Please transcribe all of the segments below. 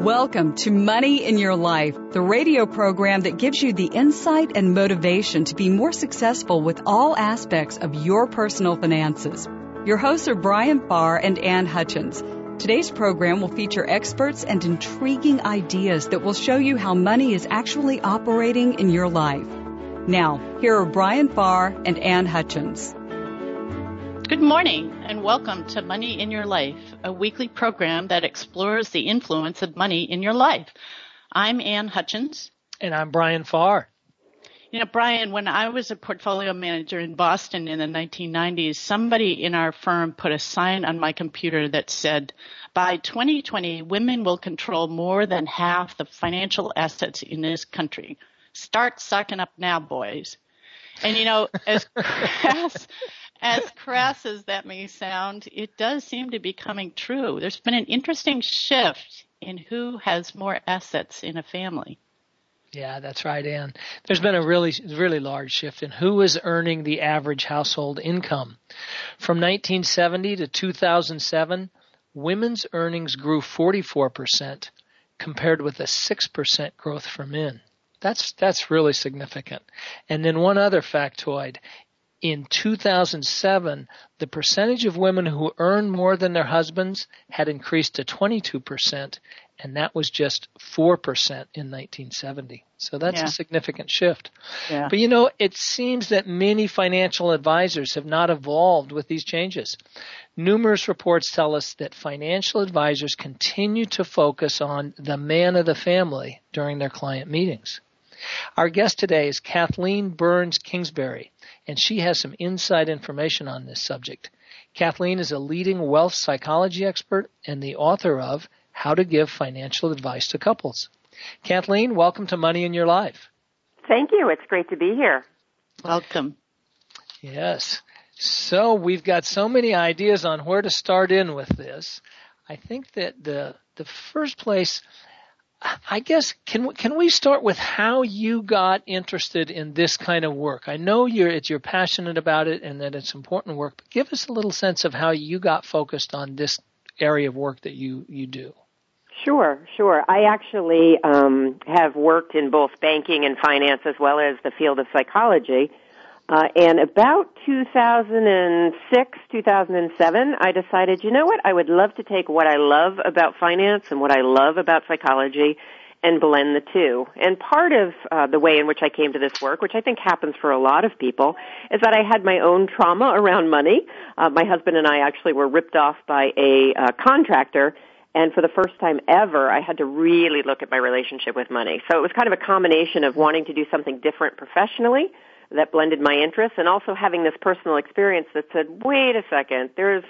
Welcome to Money in Your Life, the radio program that gives you the insight and motivation to be more successful with all aspects of your personal finances. Your hosts are Brian Farr and Ann Hutchins. Today's program will feature experts and intriguing ideas that will show you how money is actually operating in your life. Now, here are Brian Farr and Ann Hutchins. Good morning and welcome to Money in Your Life, a weekly program that explores the influence of money in your life. I'm Ann Hutchins. And I'm Brian Farr. You know, Brian, when I was a portfolio manager in Boston in the 1990s, somebody in our firm put a sign on my computer that said, by 2020, women will control more than half the financial assets in this country. Start sucking up now, boys. And you know, as crass, as crass as that may sound, it does seem to be coming true. There's been an interesting shift in who has more assets in a family. Yeah, that's right, Ann. There's been a really, really large shift in who is earning the average household income. From 1970 to 2007, women's earnings grew 44% compared with a 6% growth for men. That's, that's really significant. And then one other factoid. In 2007, the percentage of women who earn more than their husbands had increased to 22%, and that was just 4% in 1970. So that's yeah. a significant shift. Yeah. But you know, it seems that many financial advisors have not evolved with these changes. Numerous reports tell us that financial advisors continue to focus on the man of the family during their client meetings. Our guest today is Kathleen Burns Kingsbury, and she has some inside information on this subject. Kathleen is a leading wealth psychology expert and the author of how to Give Financial Advice to Couples. Kathleen, welcome to Money in Your Life. Thank you. It's great to be here. Welcome. Yes. So we've got so many ideas on where to start in with this. I think that the the first place I guess can can we start with how you got interested in this kind of work? I know you're you're passionate about it and that it's important work, but give us a little sense of how you got focused on this area of work that you you do. Sure, sure. I actually um, have worked in both banking and finance as well as the field of psychology. Uh, and about 2006, 2007, I decided, you know what? I would love to take what I love about finance and what I love about psychology and blend the two. And part of uh, the way in which I came to this work, which I think happens for a lot of people, is that I had my own trauma around money. Uh, my husband and I actually were ripped off by a uh, contractor and for the first time ever, I had to really look at my relationship with money. So it was kind of a combination of wanting to do something different professionally that blended my interests and also having this personal experience that said, wait a second, there's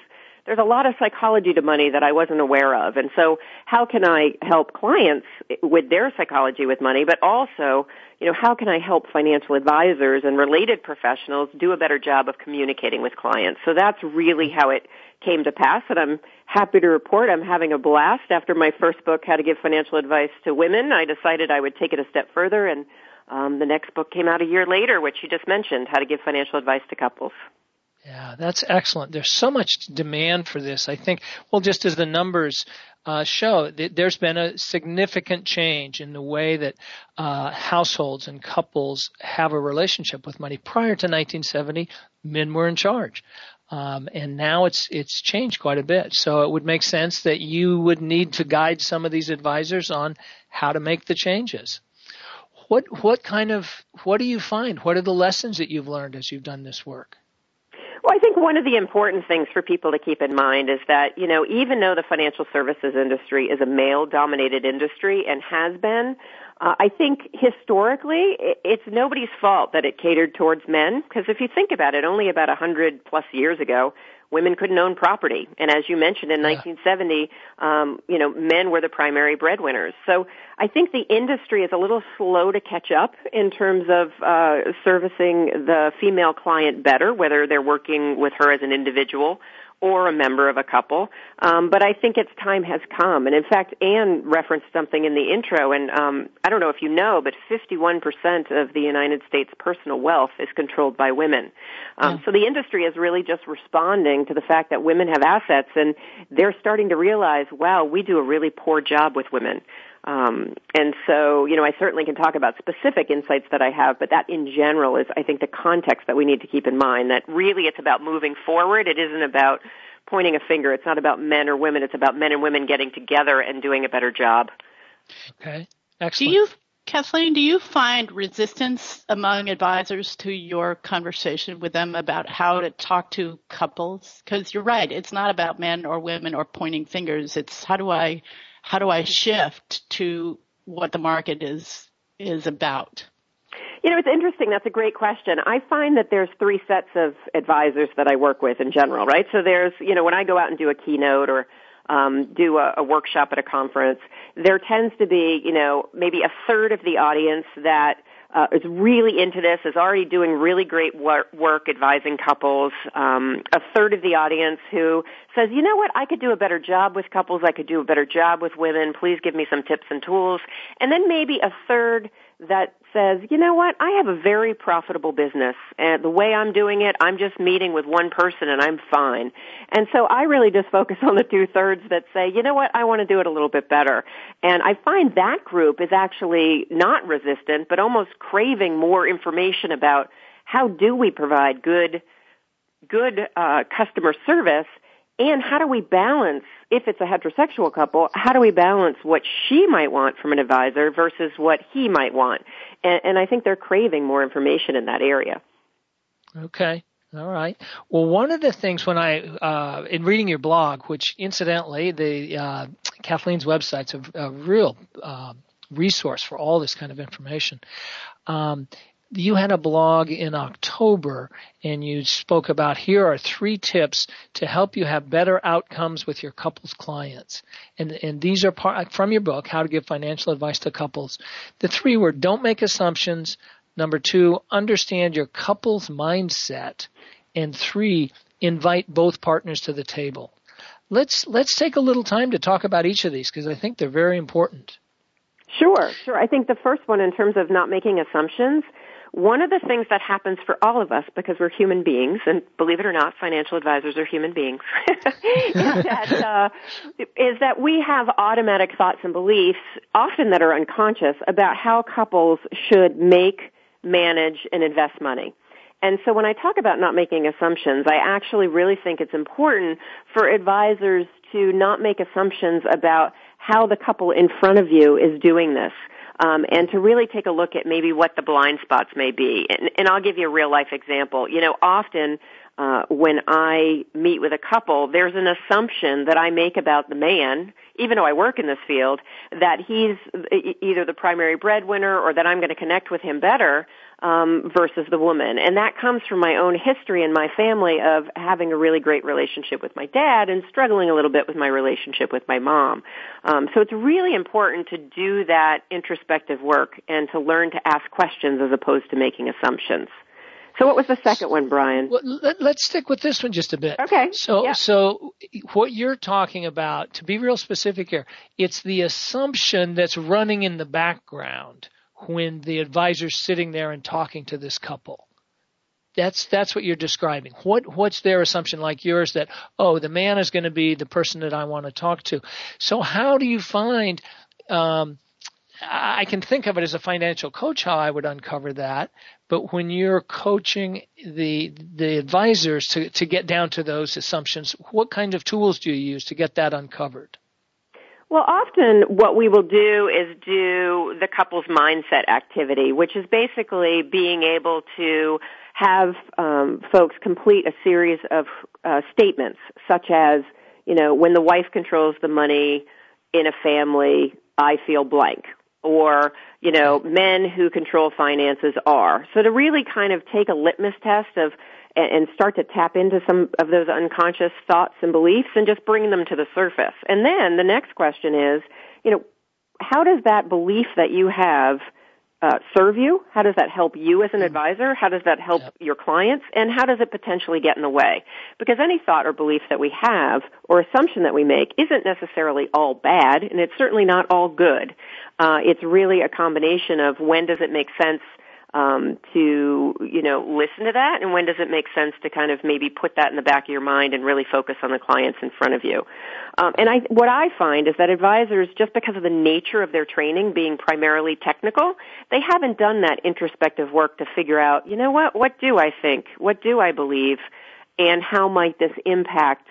there's a lot of psychology to money that I wasn't aware of. And so how can I help clients with their psychology with money, but also, you know, how can I help financial advisors and related professionals do a better job of communicating with clients? So that's really how it came to pass and I'm happy to report I'm having a blast. After my first book, How to Give Financial Advice to Women, I decided I would take it a step further and um, the next book came out a year later, which you just mentioned, How to Give Financial Advice to Couples. Yeah, that's excellent. There's so much demand for this. I think, well, just as the numbers uh, show, there's been a significant change in the way that uh, households and couples have a relationship with money. Prior to 1970, men were in charge. Um, and now it's it's changed quite a bit. So it would make sense that you would need to guide some of these advisors on how to make the changes. What what kind of what do you find? What are the lessons that you've learned as you've done this work? Well, I think one of the important things for people to keep in mind is that, you know, even though the financial services industry is a male dominated industry and has been, Uh, I think historically, it's nobody's fault that it catered towards men, because if you think about it, only about a hundred plus years ago, women couldn't own property. And as you mentioned in yeah. 1970, um, you know, men were the primary breadwinners. So I think the industry is a little slow to catch up in terms of uh, servicing the female client better, whether they're working with her as an individual or a member of a couple. Um, but I think its time has come. And in fact, Ann referenced something in the intro, and um, I don't know if you know, but 51% of the United States personal wealth is controlled by women. Um, yeah. So the industry is really just responding to the fact that women have assets, and they're starting to realize, wow, we do a really poor job with women. Um, and so, you know, I certainly can talk about specific insights that I have, but that in general is, I think, the context that we need to keep in mind. That really, it's about moving forward. It isn't about pointing a finger. It's not about men or women. It's about men and women getting together and doing a better job. Okay, excellent. Do you, Kathleen, do you find resistance among advisors to your conversation with them about how to talk to couples? Because you're right, it's not about men or women or pointing fingers. It's how do I how do I shift to what the market is is about? You know, it's interesting. That's a great question. I find that there's three sets of advisors that I work with in general, right? So there's, you know, when I go out and do a keynote or um, do a, a workshop at a conference, there tends to be, you know, maybe a third of the audience that uh, is really into this, is already doing really great work, work advising couples. Um, a third of the audience who says, you know what, I could do a better job with couples. I could do a better job with women. Please give me some tips and tools. And then maybe a third that says, you know what, I have a very profitable business and the way I'm doing it, I'm just meeting with one person and I'm fine. And so I really just focus on the two thirds that say, you know what, I want to do it a little bit better. And I find that group is actually not resistant, but almost craving more information about how do we provide good, good, uh, customer service and how do we balance, if it's a heterosexual couple, how do we balance what she might want from an advisor versus what he might want? And, and I think they're craving more information in that area. Okay. All right. Well, one of the things when I, uh, in reading your blog, which incidentally, the uh, Kathleen's website's a, a real uh, resource for all this kind of information. Um, you had a blog in October and you spoke about here are three tips to help you have better outcomes with your couples clients. And, and these are part, from your book, How to Give Financial Advice to Couples. The three were don't make assumptions. Number two, understand your couple's mindset. And three, invite both partners to the table. Let's, let's take a little time to talk about each of these because I think they're very important. Sure, sure. I think the first one in terms of not making assumptions, one of the things that happens for all of us, because we're human beings, and believe it or not, financial advisors are human beings, is, that, uh, is that we have automatic thoughts and beliefs, often that are unconscious, about how couples should make, manage, and invest money. And so when I talk about not making assumptions, I actually really think it's important for advisors to not make assumptions about how the couple in front of you is doing this um, and to really take a look at maybe what the blind spots may be. And, and I'll give you a real life example. You know, often uh, when I meet with a couple, there's an assumption that I make about the man, even though I work in this field, that he's either the primary breadwinner or that I'm going to connect with him better um, versus the woman. And that comes from my own history and my family of having a really great relationship with my dad and struggling a little bit with my relationship with my mom. Um, so it's really important to do that introspective work and to learn to ask questions as opposed to making assumptions. So what was the second one, Brian? Well, let, us stick with this one just a bit. Okay. So, yeah. so what you're talking about, to be real specific here, it's the assumption that's running in the background when the advisor's sitting there and talking to this couple. That's that's what you're describing. What what's their assumption like yours that oh the man is going to be the person that I want to talk to. So how do you find um, I can think of it as a financial coach how I would uncover that, but when you're coaching the the advisors to to get down to those assumptions, what kind of tools do you use to get that uncovered? Well, often what we will do is do the couple's mindset activity, which is basically being able to have um, folks complete a series of uh, statements, such as, you know, when the wife controls the money in a family, I feel blank or, you know, men who control finances are. So to really kind of take a litmus test of and start to tap into some of those unconscious thoughts and beliefs and just bring them to the surface. And then the next question is, you know, how does that belief that you have uh, serve you? How does that help you as an hmm. advisor? How does that help yep. your clients? And how does it potentially get in the way? Because any thought or belief that we have or assumption that we make isn't necessarily all bad, and it's certainly not all good. Uh, it's really a combination of when does it make sense um, to you know listen to that, and when does it make sense to kind of maybe put that in the back of your mind and really focus on the clients in front of you? Um, and I, what I find is that advisors, just because of the nature of their training being primarily technical, they haven't done that introspective work to figure out, you know what, what do I think, what do I believe, and how might this impact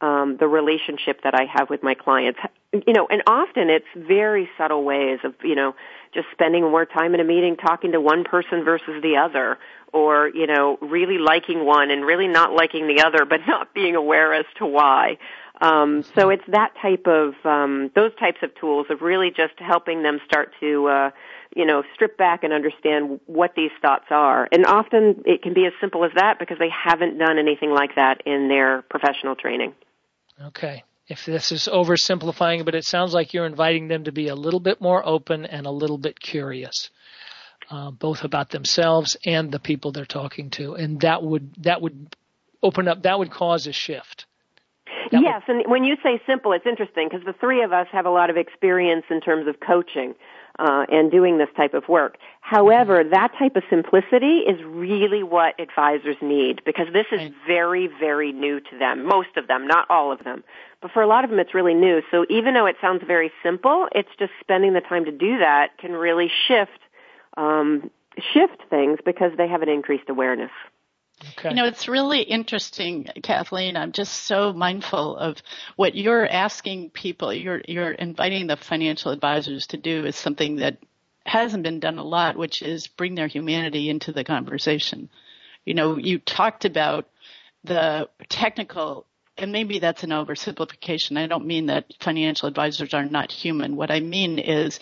um, the relationship that I have with my clients. You know, and often it's very subtle ways of, you know, just spending more time in a meeting talking to one person versus the other, or, you know, really liking one and really not liking the other, but not being aware as to why. Um, so it's that type of, um, those types of tools of really just helping them start to, uh, you know, strip back and understand what these thoughts are. And often it can be as simple as that because they haven't done anything like that in their professional training. Okay. If this is oversimplifying, but it sounds like you're inviting them to be a little bit more open and a little bit curious, uh, both about themselves and the people they're talking to, and that would that would open up that would cause a shift. That yes, would... and when you say simple, it's interesting because the three of us have a lot of experience in terms of coaching uh, and doing this type of work. However, mm-hmm. that type of simplicity is really what advisors need because this is very, very new to them. Most of them, not all of them. But for a lot of them, it's really new. So even though it sounds very simple, it's just spending the time to do that can really shift, um, shift things because they have an increased awareness. Okay. You know, it's really interesting, Kathleen. I'm just so mindful of what you're asking people. You're you're inviting the financial advisors to do is something that hasn't been done a lot, which is bring their humanity into the conversation. You know, you talked about the technical and maybe that's an oversimplification. I don't mean that financial advisors are not human. What I mean is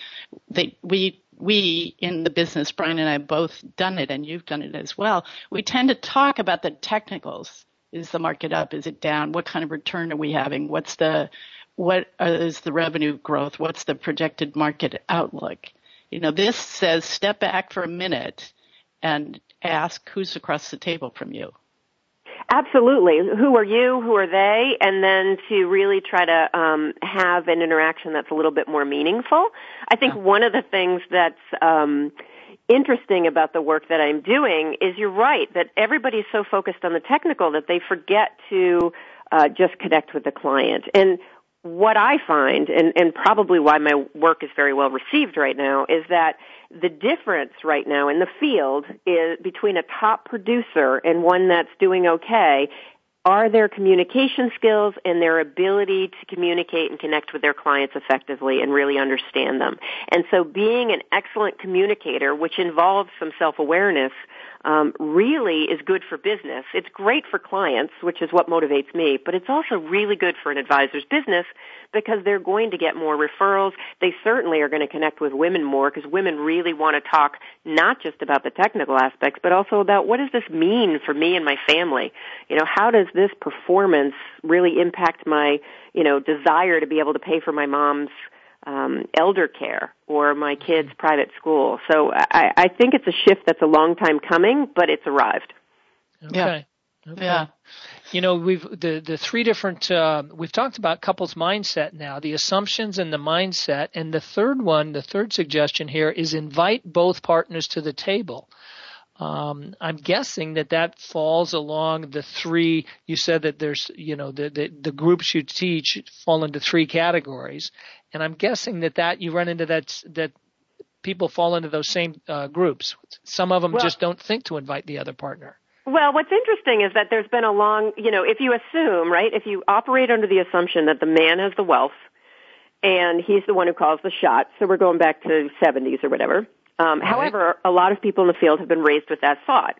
they we we in the business, Brian and I both done it and you've done it as well. We tend to talk about the technicals. Is the market up? Is it down? What kind of return are we having? What's the, what is the revenue growth? What's the projected market outlook? You know, this says step back for a minute and ask who's across the table from you. Absolutely. Who are you? Who are they? And then to really try to um, have an interaction that's a little bit more meaningful. I think one of the things that's um, interesting about the work that I'm doing is you're right that everybody's so focused on the technical that they forget to uh, just connect with the client. And what I find, and, and probably why my work is very well received right now, is that the difference right now in the field is between a top producer and one that's doing okay are their communication skills and their ability to communicate and connect with their clients effectively and really understand them. And so being an excellent communicator, which involves some self-awareness, um, really is good for business. It's great for clients, which is what motivates me, but it's also really good for an advisor's business because they're going to get more referrals. They certainly are going to connect with women more because women really want to talk not just about the technical aspects, but also about what does this mean for me and my family? You know, how does this performance really impact my, you know, desire to be able to pay for my mom's um, elder care or my kids' private school. So I, I think it's a shift that's a long time coming, but it's arrived. Okay. Yeah. Okay. Yeah. You know, we've the the three different uh, we've talked about couples mindset now, the assumptions and the mindset, and the third one, the third suggestion here is invite both partners to the table. Um, I'm guessing that that falls along the three. You said that there's, you know, the, the, the groups you teach fall into three categories, and I'm guessing that that you run into that that people fall into those same uh, groups. Some of them well, just don't think to invite the other partner. Well, what's interesting is that there's been a long, you know, if you assume, right, if you operate under the assumption that the man has the wealth and he's the one who calls the shots, so we're going back to 70s or whatever. Um, right. However, a lot of people in the field have been raised with that thought.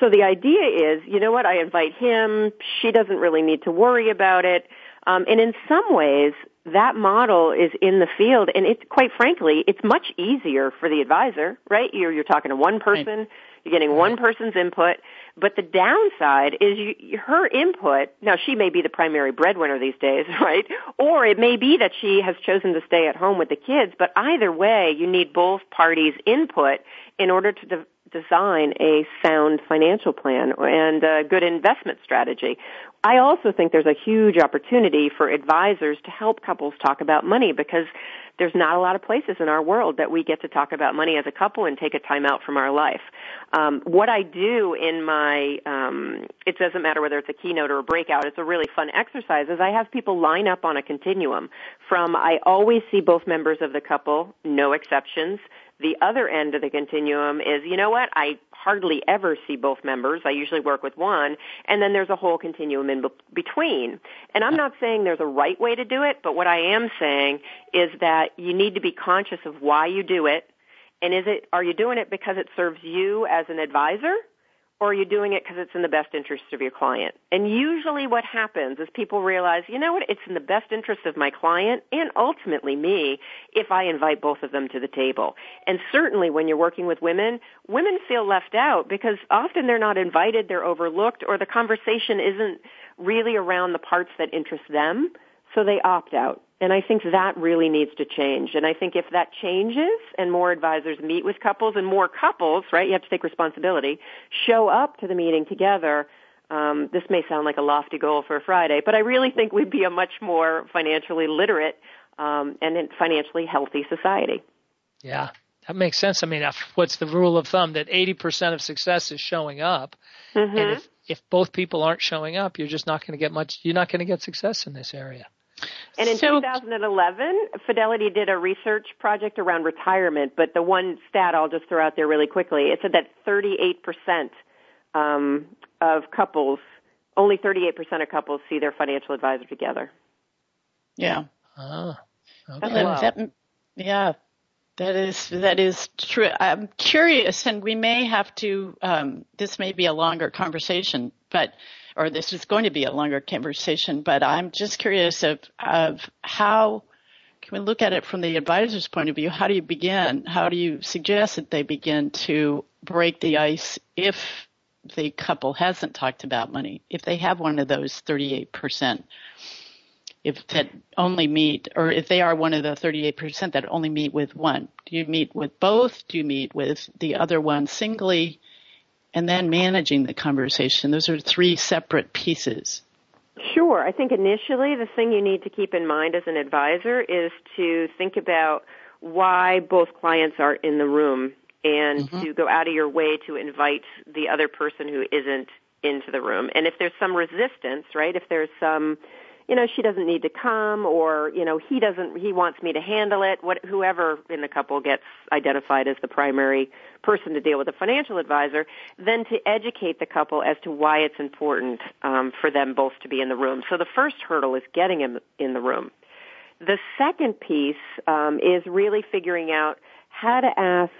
So the idea is, you know what, I invite him, she doesn't really need to worry about it Um, and in some ways, that model is in the field, and it's quite frankly, it's much easier for the advisor, right? You're you're talking to one person, right. You're getting one mm-hmm. person's input, but the downside is you, her input. Now, she may be the primary breadwinner these days, right? Or it may be that she has chosen to stay at home with the kids. But either way, you need both parties' input in order to de- design a sound financial plan and a good investment strategy. I also think there's a huge opportunity for advisors to help couples talk about money because there's not a lot of places in our world that we get to talk about money as a couple and take a time out from our life. Um, what I do in my, um, it doesn't matter whether it's a keynote or a breakout, it's a really fun exercise, is I have people line up on a continuum from I always see both members of the couple, no exceptions, the other end of the continuum is, you know what, I hardly ever see both members. I usually work with one. And then there's a whole continuum in be- between. And I'm not saying there's a right way to do it, but what I am saying is that you need to be conscious of why you do it. And is it, are you doing it because it serves you as an advisor? Or are you doing it because it's in the best interest of your client? And usually what happens is people realize, you know what, it's in the best interest of my client and ultimately me if I invite both of them to the table. And certainly when you're working with women, women feel left out because often they're not invited, they're overlooked, or the conversation isn't really around the parts that interest them, so they opt out. And I think that really needs to change. And I think if that changes and more advisors meet with couples and more couples, right, you have to take responsibility, show up to the meeting together, um, this may sound like a lofty goal for a Friday, but I really think we'd be a much more financially literate um, and financially healthy society. Yeah, that makes sense. I mean, what's the rule of thumb that 80% of success is showing up? Mm-hmm. And if, if both people aren't showing up, you're just not going to get much, you're not going to get success in this area. And in so, 2011, Fidelity did a research project around retirement, but the one stat I'll just throw out there really quickly, it said that 38% um, of couples, only 38% of couples see their financial advisor together. Yeah. Ah, okay. that, yeah, that is that is true. I'm curious, and we may have to. Um, this may be a longer conversation, but or this is going to be a longer conversation, but I'm just curious of, of how can we look at it from the advisor's point of view? How do you begin? How do you suggest that they begin to break the ice if the couple hasn't talked about money, if they have one of those 38%, if that only meet, or if they are one of the 38% that only meet with one? Do you meet with both? Do you meet with the other one singly? And then managing the conversation. Those are three separate pieces. Sure. I think initially the thing you need to keep in mind as an advisor is to think about why both clients are in the room and mm-hmm. to go out of your way to invite the other person who isn't into the room. And if there's some resistance, right, if there's some you know, she doesn't need to come or, you know, he doesn't, he wants me to handle it. What, whoever in the couple gets identified as the primary person to deal with a financial advisor, then to educate the couple as to why it's important um, for them both to be in the room. So the first hurdle is getting him in the room. The second piece um, is really figuring out how to ask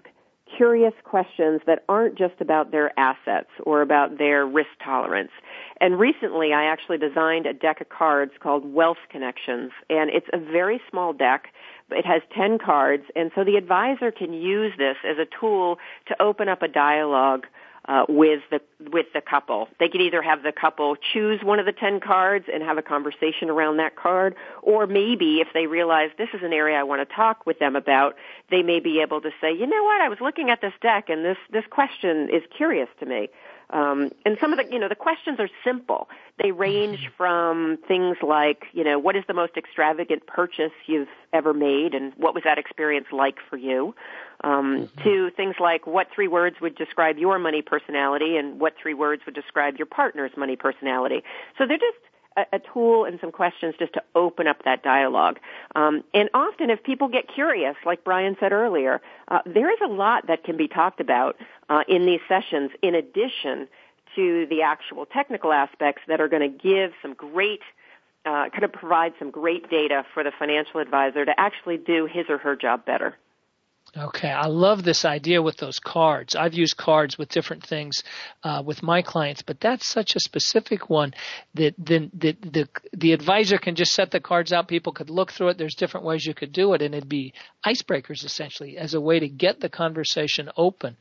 curious questions that aren't just about their assets or about their risk tolerance. And recently I actually designed a deck of cards called Wealth Connections and it's a very small deck. But it has 10 cards and so the advisor can use this as a tool to open up a dialogue uh, with the with the couple. They could either have the couple choose one of the ten cards and have a conversation around that card, or maybe if they realize this is an area I want to talk with them about, they may be able to say, you know what, I was looking at this deck and this this question is curious to me. Um, and some of the, you know, the questions are simple. They range mm-hmm. from things like, you know, what is the most extravagant purchase you've ever made, and what was that experience like for you, um, mm-hmm. to things like what three words would describe your money personality, and what three words would describe your partner's money personality. So they're just a, tool and some questions just to open up that dialogue. Um, and often, if people get curious, like Brian said earlier, uh, there is a lot that can be talked about uh, in these sessions. In addition to the actual technical aspects that are going to give some great uh, kind of provide some great data for the financial advisor to actually do his or her job better. Okay, I love this idea with those cards. I've used cards with different things uh, with my clients, but that's such a specific one that then the, the the advisor can just set the cards out. People could look through it. There's different ways you could do it, and it'd be icebreakers essentially as a way to get the conversation open.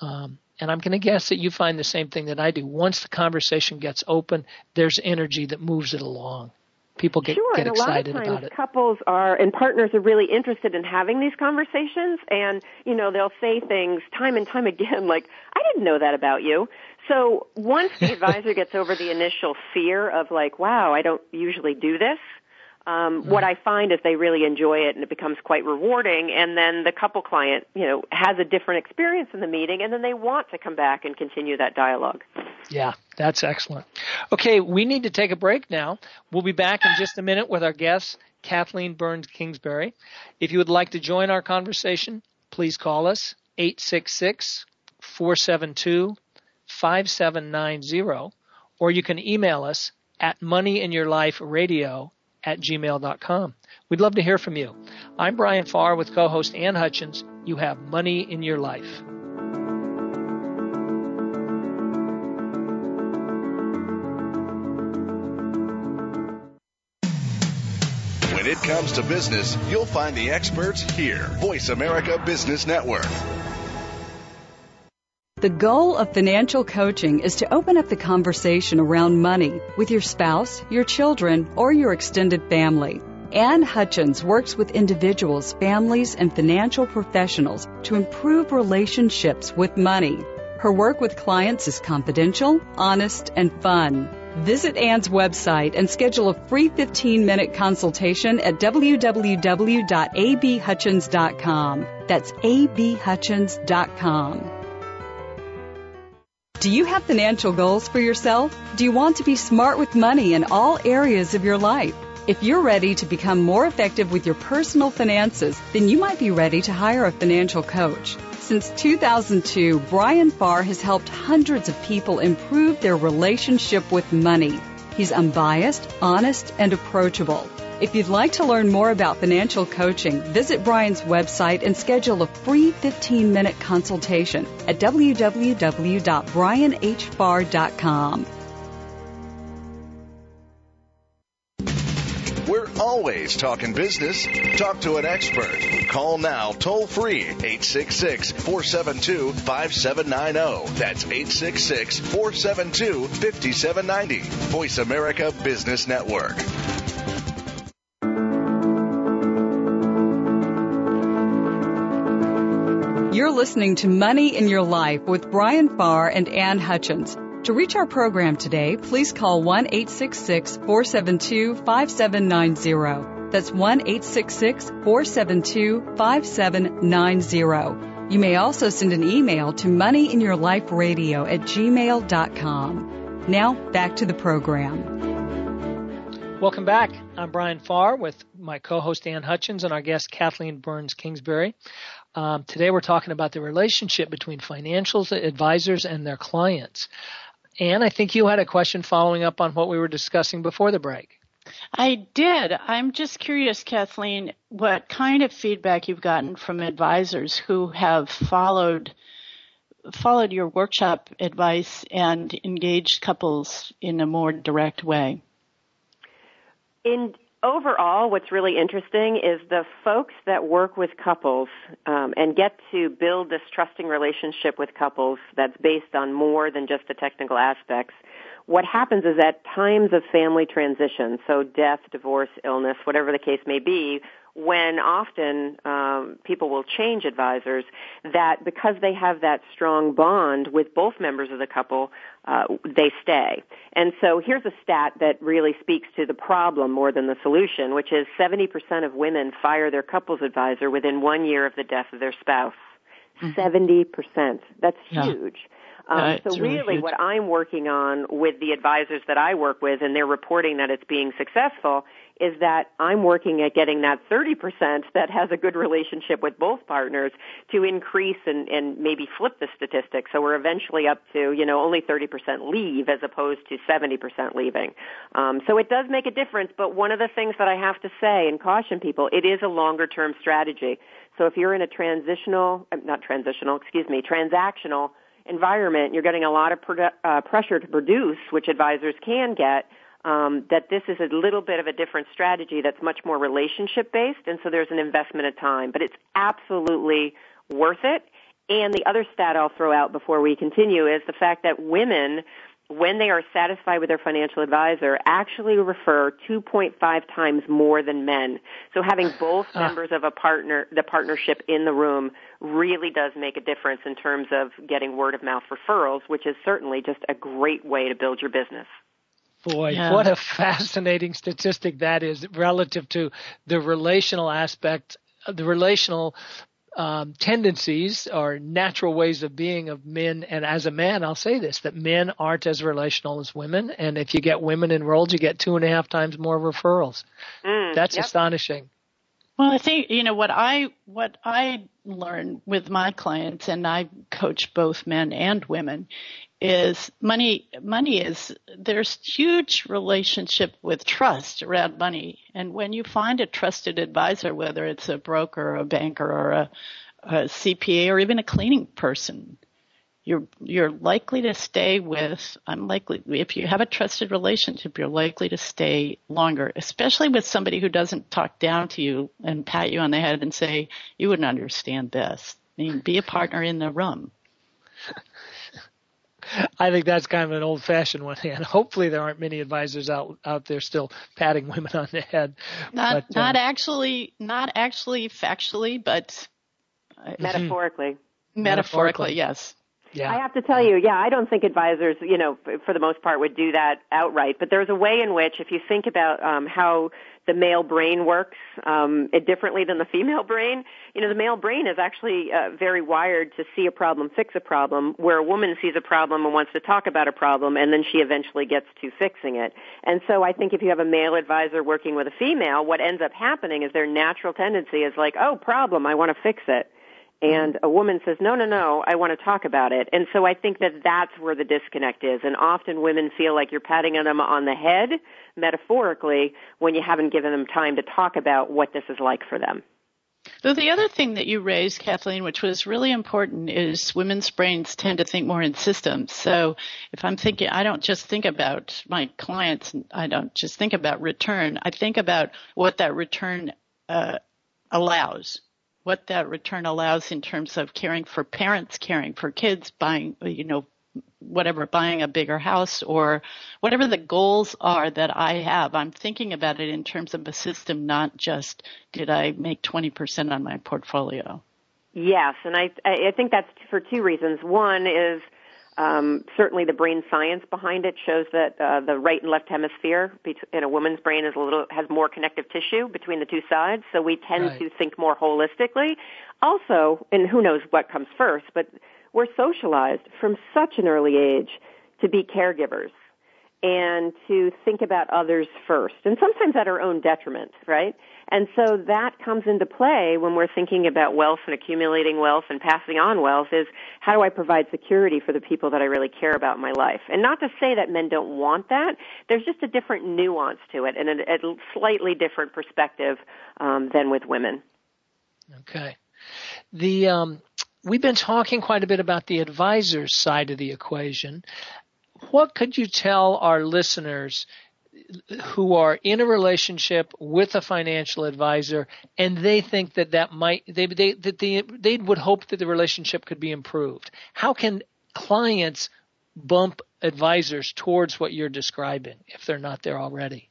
Um, and I'm going to guess that you find the same thing that I do. Once the conversation gets open, there's energy that moves it along people get, sure, get excited and a lot of it. Couples are and partners are really interested in having these conversations, and you know they'll say things time and time again like, "I didn't know that about you." So once the advisor gets over the initial fear of like, "Wow, I don't usually do this," um, what I find is they really enjoy it and it becomes quite rewarding. And then the couple client, you know, has a different experience in the meeting, and then they want to come back and continue that dialogue. Yeah, that's excellent. Okay, we need to take a break now. We'll be back in just a minute with our guest, Kathleen Burns Kingsbury. If you would like to join our conversation, please call us 866 472 5790 or you can email us at moneyinyourliferadio at gmail.com. We'd love to hear from you. I'm Brian Farr with co-host Ann Hutchins. You have money in your life. When it comes to business, you'll find the experts here. Voice America Business Network. The goal of financial coaching is to open up the conversation around money with your spouse, your children, or your extended family. Ann Hutchins works with individuals, families, and financial professionals to improve relationships with money. Her work with clients is confidential, honest, and fun. Visit Ann's website and schedule a free 15 minute consultation at www.abhutchins.com. That's abhutchins.com. Do you have financial goals for yourself? Do you want to be smart with money in all areas of your life? If you're ready to become more effective with your personal finances, then you might be ready to hire a financial coach. Since 2002, Brian Farr has helped hundreds of people improve their relationship with money. He's unbiased, honest, and approachable. If you'd like to learn more about financial coaching, visit Brian's website and schedule a free 15 minute consultation at www.brianhfarr.com. We're always talking business. Talk to an expert. Call now toll free 866 472 5790. That's 866 472 5790. Voice America Business Network. You're listening to Money in Your Life with Brian Farr and Ann Hutchins. To reach our program today, please call 1 866 472 5790. That's 1 866 472 5790. You may also send an email to moneyinyourliferadio at gmail.com. Now, back to the program. Welcome back. I'm Brian Farr with my co-host Ann Hutchins and our guest Kathleen Burns Kingsbury. Um, today we're talking about the relationship between financial advisors and their clients. And I think you had a question following up on what we were discussing before the break. I did. I'm just curious, Kathleen, what kind of feedback you've gotten from advisors who have followed followed your workshop advice and engaged couples in a more direct way. In overall, what's really interesting is the folks that work with couples um, and get to build this trusting relationship with couples that's based on more than just the technical aspects. What happens is at times of family transition, so death, divorce, illness, whatever the case may be, when often um, people will change advisors, that because they have that strong bond with both members of the couple, uh, they stay. And so here's a stat that really speaks to the problem more than the solution, which is 70% of women fire their couples advisor within one year of the death of their spouse. Mm-hmm. 70%. That's yeah. huge. Um, so really, really what I'm working on with the advisors that I work with, and they're reporting that it's being successful, is that I'm working at getting that 30% that has a good relationship with both partners to increase and, and maybe flip the statistic. So we're eventually up to, you know, only 30% leave as opposed to 70% leaving. Um, so it does make a difference, but one of the things that I have to say and caution people, it is a longer term strategy. So So if you're in a transitional, uh, not transitional, excuse me, transactional environment, you're getting a lot of produ- uh, pressure to produce, which advisors can get. Um, that this is a little bit of a different strategy that's much more relationship based, and so there's an investment of time. But it's absolutely worth it. And the other stat I'll throw out before we continue is the fact that women when they are satisfied with their financial advisor, actually refer 2.5 times more than men. So having both uh. members of a partner, the partnership in the room really does make a difference in terms of getting word of mouth referrals, which is certainly just a great way to build your business. Boy, yeah. what a fascinating statistic that is relative to the relational aspect, the relational um, tendencies or natural ways of being of men. And as a man, I'll say this, that men aren't as relational as women. And if you get women enrolled, you get two and a half times more referrals. Mm, That's yep. astonishing. Well, I think, you know, what I, what I learn with my clients and I coach both men and women is money money is there's huge relationship with trust around money. And when you find a trusted advisor whether it's a broker or a banker or a, a CPA or even a cleaning person you're you're likely to stay with I'm likely if you have a trusted relationship you're likely to stay longer especially with somebody who doesn't talk down to you and pat you on the head and say you wouldn't understand this. I mean be a partner in the room I think that's kind of an old fashioned one, and hopefully there aren't many advisors out out there still patting women on the head. Not but, not um, actually, not actually factually, but uh, metaphorically. Metaphorically, metaphorically yes. Yeah. I have to tell you, yeah, I don't think advisors, you know, for the most part would do that outright. But there's a way in which, if you think about um, how the male brain works um, differently than the female brain, you know, the male brain is actually uh, very wired to see a problem, fix a problem, where a woman sees a problem and wants to talk about a problem, and then she eventually gets to fixing it. And so I think if you have a male advisor working with a female, what ends up happening is their natural tendency is like, oh, problem, I want to fix it and a woman says, no, no, no, I want to talk about it. And so I think that that's where the disconnect is. And often women feel like you're patting them on the head, metaphorically, when you haven't given them time to talk about what this is like for them. So the other thing that you raised, Kathleen, which was really important, is women's brains tend to think more in systems. So if I'm thinking, I don't just think about my clients, I don't just think about return. I think about what that return uh, allows what that return allows in terms of caring for parents, caring for kids, buying, you know, whatever, buying a bigger house or whatever the goals are that I have. I'm thinking about it in terms of a system, not just did I make 20% on my portfolio. Yes, and I I think that's for two reasons. One is um, certainly, the brain science behind it shows that uh, the right and left hemisphere in a woman's brain is a little has more connective tissue between the two sides, so we tend right. to think more holistically. Also, and who knows what comes first, but we're socialized from such an early age to be caregivers and to think about others first, and sometimes at our own detriment, right? And so that comes into play when we're thinking about wealth and accumulating wealth and passing on wealth is how do I provide security for the people that I really care about in my life? And not to say that men don't want that. There's just a different nuance to it and a, a slightly different perspective um, than with women. Okay. The um, we've been talking quite a bit about the advisor's side of the equation. What could you tell our listeners who are in a relationship with a financial advisor and they think that that might they they that they they would hope that the relationship could be improved? How can clients bump advisors towards what you're describing if they're not there already?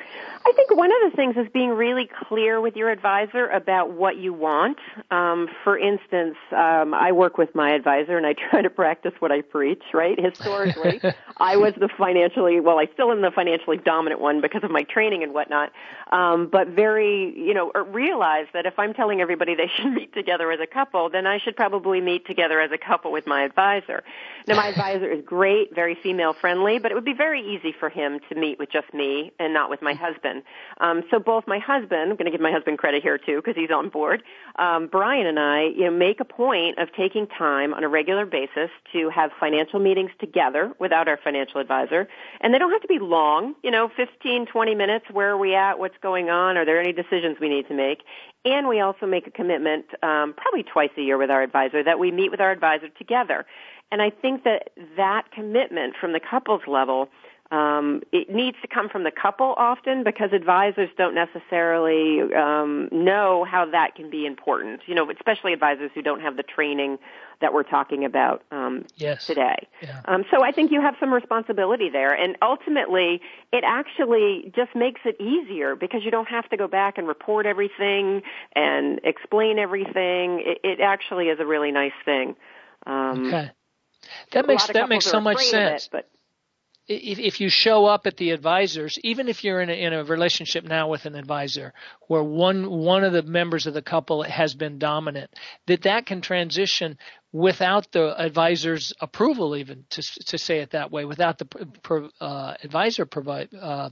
I think one of the things is being really clear with your advisor about what you want. Um, for instance, um, I work with my advisor and I try to practice what I preach. Right? Historically, I was the financially well, I still am the financially dominant one because of my training and whatnot. Um, but very, you know, realize that if I'm telling everybody they should meet together as a couple, then I should probably meet together as a couple with my advisor. Now, my advisor is great, very female friendly, but it would be very easy for him to meet with just me and not with my husband. Um, so both my husband, I'm going to give my husband credit here too because he's on board. Um, Brian and I, you know, make a point of taking time on a regular basis to have financial meetings together without our financial advisor, and they don't have to be long. You know, 15, 20 minutes. Where are we at? What's going on? Are there any decisions we need to make? And we also make a commitment, um, probably twice a year with our advisor, that we meet with our advisor together. And I think that that commitment from the couples level um, it needs to come from the couple often because advisors don't necessarily um, know how that can be important. You know, especially advisors who don't have the training that we're talking about um, yes. today. Yeah. Um, so I think you have some responsibility there, and ultimately, it actually just makes it easier because you don't have to go back and report everything and explain everything. It, it actually is a really nice thing. Um, okay. That makes that makes so much sense. It, but if, if you show up at the advisors, even if you're in a, in a relationship now with an advisor where one one of the members of the couple has been dominant, that that can transition without the advisor's approval, even to to say it that way, without the uh, advisor provide. Uh,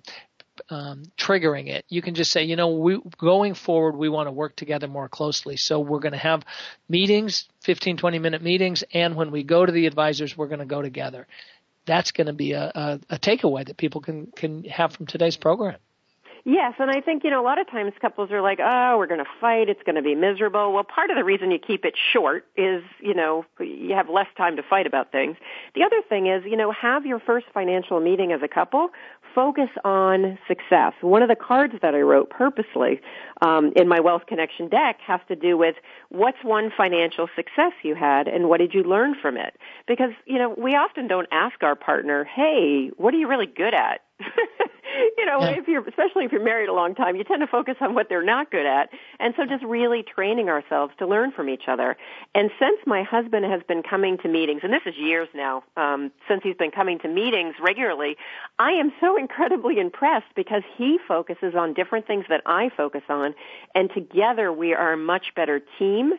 um, triggering it. You can just say, you know, we going forward, we want to work together more closely. So we're going to have meetings, 15, 20 minute meetings, and when we go to the advisors, we're going to go together that's going to be a, a, a takeaway that people can can have from today's program. Yes, and I think, you know, a lot of times couples are like, oh, we're going to fight, it's going to be miserable. Well, part of the reason you keep it short is, you know, you have less time to fight about things. The other thing is, you know, have your first financial meeting as a couple focus on success. One of the cards that I wrote purposely um, in my Wealth Connection deck has to do with what's one financial success you had and what did you learn from it? Because, you know, we often don't ask our partner, hey, what are you really good at? you know, yeah. if you're, especially if you're married a long time, you tend to focus on what they're not good at. And so just really training ourselves to learn from each other. And since my husband has been coming to meetings, and this is years now, um, since he's been coming to meetings regularly, I am so incredibly impressed because he focuses on different things that I focus on. And together we are a much better team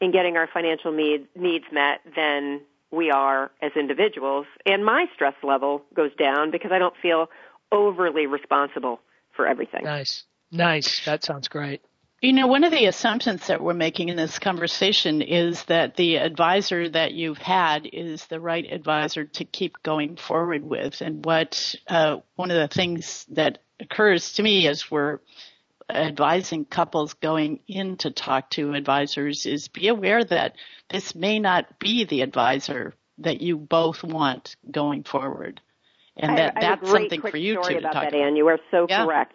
in getting our financial need, needs met than we are as individuals. And my stress level goes down because I don't feel overly responsible for everything. Nice. Nice. That sounds great. You know, one of the assumptions that we're making in this conversation is that the advisor that you've had is the right advisor to keep going forward with. And what uh, one of the things that occurs to me as we're advising couples going in to talk to advisors is be aware that this may not be the advisor that you both want going forward and that I, that's something for you to talk that, about. Ann. You are so yeah. correct.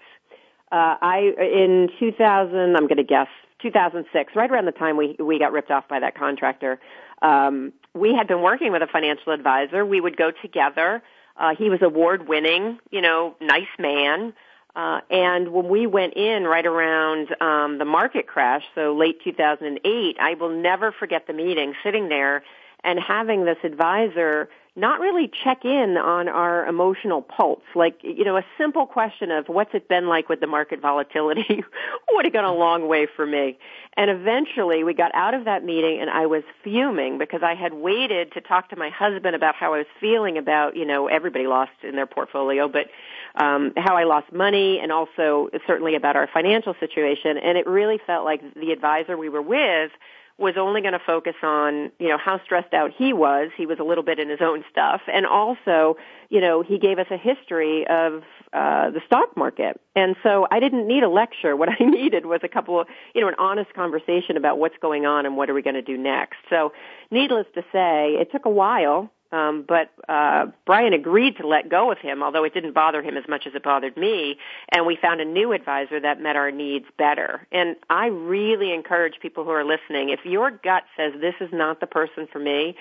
Uh, I in 2000, I'm going to guess 2006, right around the time we we got ripped off by that contractor. Um, we had been working with a financial advisor. We would go together. Uh, he was award winning, you know, nice man. Uh, and when we went in right around um, the market crash, so late 2008, I will never forget the meeting, sitting there and having this advisor not really check in on our emotional pulse. Like, you know, a simple question of what's it been like with the market volatility would have gone a long way for me. And eventually we got out of that meeting and I was fuming because I had waited to talk to my husband about how I was feeling about, you know, everybody lost in their portfolio, but um, how I lost money and also certainly about our financial situation. And it really felt like the advisor we were with was only going to focus on, you know, how stressed out he was. He was a little bit in his own stuff. And also, you know, he gave us a history of uh, the stock market. And so I didn't need a lecture. What I needed was a couple of, you know, an honest conversation about what's going on and what are we going to do next. So needless to say, it took a while um, but uh, Brian agreed to let go of him, although it didn't bother him as much as it bothered me. And we found a new advisor that met our needs better. And I really encourage people who are listening: if your gut says this is not the person for me,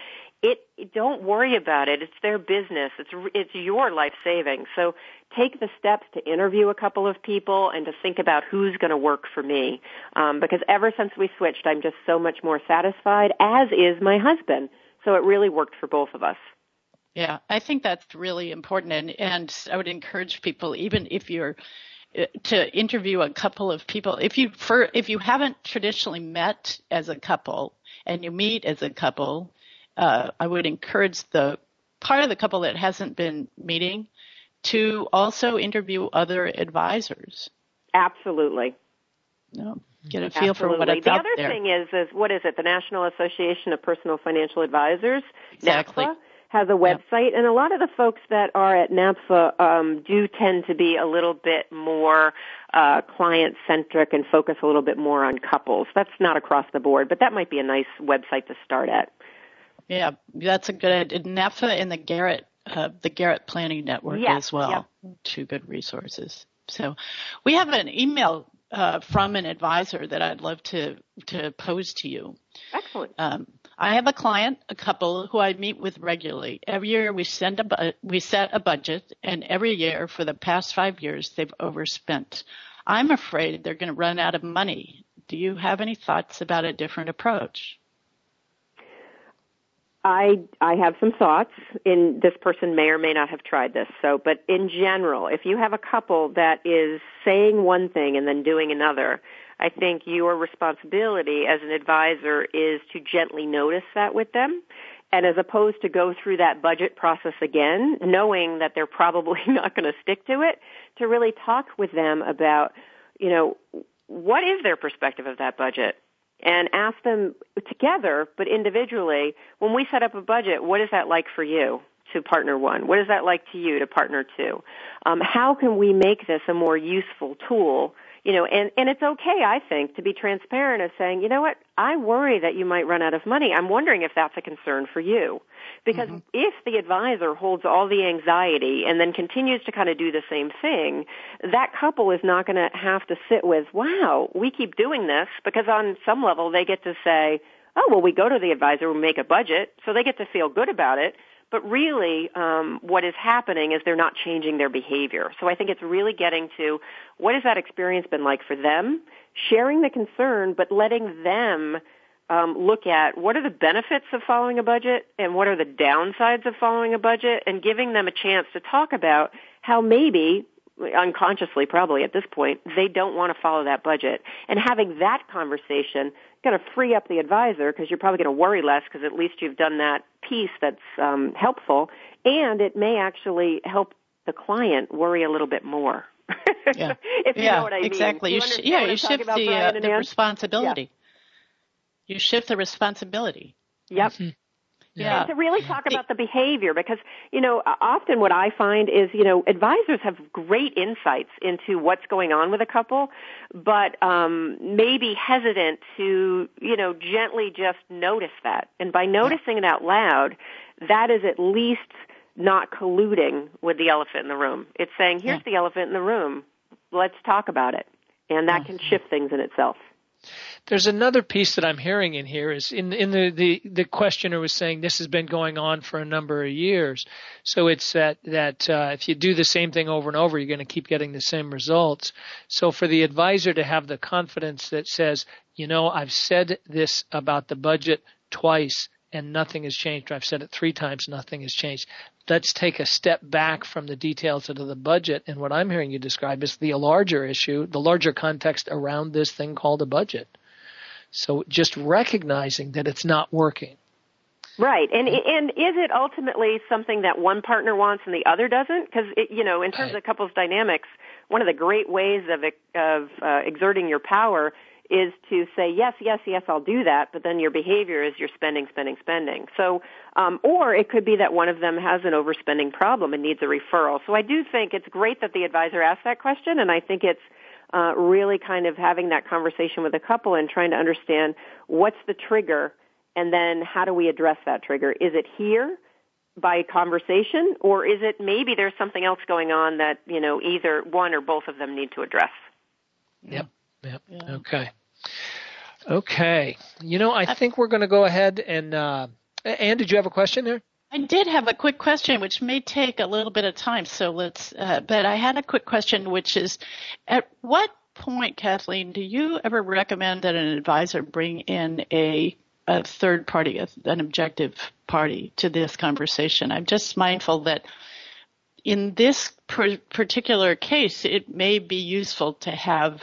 it don't worry about it. It's their business. It's it's your life saving. So take the steps to interview a couple of people and to think about who's going to work for me. Um, because ever since we switched, I'm just so much more satisfied. As is my husband. So it really worked for both of us. Yeah, I think that's really important, and and I would encourage people, even if you're uh, to interview a couple of people. If you for if you haven't traditionally met as a couple and you meet as a couple, uh, I would encourage the part of the couple that hasn't been meeting to also interview other advisors Absolutely. Get a feel Absolutely. for what it's the out other thing is, is what is it? The National Association of Personal Financial Advisors, Exactly. NAPFA, has a website, and a lot of the folks that are at NAPFA um, do tend to be a little bit more uh, client centric and focus a little bit more on couples. That's not across the board, but that might be a nice website to start at. Yeah, that's a good idea. NAPFA and the Garrett, uh, the Garrett Planning Network Yeah, as well. Yeah. Two good resources. So we have an email uh, from an advisor that I'd love to to pose to you. Excellent. Um, I have a client, a couple who I meet with regularly. Every year we send a bu- we set a budget, and every year for the past five years they've overspent. I'm afraid they're going to run out of money. Do you have any thoughts about a different approach? I I have some thoughts. In this person may or may not have tried this. So, but in general, if you have a couple that is saying one thing and then doing another, I think your responsibility as an advisor is to gently notice that with them. And as opposed to go through that budget process again, knowing that they're probably not going to stick to it, to really talk with them about, you know, what is their perspective of that budget? And ask them together, but individually, when we set up a budget, what is that like for you to partner one? What is that like to you to partner two? Um, how can we make this a more useful tool? You know, and, and it's okay, I think, to be transparent of saying, you know what, I worry that you might run out of money. I'm wondering if that's a concern for you. Because Mm-hmm. if the advisor holds all the anxiety and then continues to kind of do the same thing, that couple is not going to have to sit with, wow, we keep doing this because on some level they get to say, oh, well, we go to the advisor, we make a budget, so they get to feel good about it. But really, um, what is happening is they're not changing their behavior. So I think it's really getting to what has that experience been like for them, sharing the concern, but letting them um, look at what are the benefits of following a budget and what are the downsides of following a budget, and giving them a chance to talk about how maybe unconsciously probably at this point they don't want to follow that budget and having that conversation going to free up the advisor because you're probably going to worry less because at least you've done that piece that's um, helpful and it may actually help the client worry a little bit more Yeah. if you yeah, know what I mean. exactly. Do You, you sh- yeah, you shift the uh, the Ann? responsibility. You shift the responsibility. Yep. Yeah. And to really talk about the behavior because, you know, often what I find is, you know, advisors have great insights into what's going on with a couple, but um maybe hesitant to, you know, gently just notice that. And by noticing it out loud, that is at least not colluding with the elephant in the room. It's saying, here's the elephant in the room. Let's talk about it. And that can shift things in itself. There's another piece that I'm hearing in here is in in the the, the questioner was saying this has been going on for a number of years. So it's that that uh, if you do the same thing over and over, you're going to keep getting the same results. So for the advisor to have the confidence that says, you know, I've said this about the budget twice and nothing has changed. I've said it three times, nothing has changed. Let's take a step back from the details of the budget. And what I'm hearing you describe is the larger issue, the larger context around this thing called a budget. So just recognizing that it's not working. Right, and and is it ultimately something that one partner wants and the other doesn't? Because you know, in terms Right. of couples dynamics, one of the great ways of of uh, exerting your power is to say yes, yes, yes, I'll do that, but then your behavior is you're spending, spending, spending. So, um, or it could be that one of them has an overspending problem and needs a referral. So I do think it's great that the advisor asked that question, and I think it's uh, really kind of having that conversation with a couple and trying to understand what's the trigger and then how do we address that trigger? Is it here by conversation or is it maybe there's something else going on that, you know, either one or both of them need to address? Yep. Yep. Okay. Okay. You know, I think we're going to go ahead and, uh, Ann, did you have a question there? I did have a quick question, which may take a little bit of time. So let's, uh, but I had a quick question, which is, at what point, Kathleen, do you ever recommend that an advisor bring in a a third party, a, an objective party to this conversation? I'm just mindful that in this per- particular case, it may be useful to have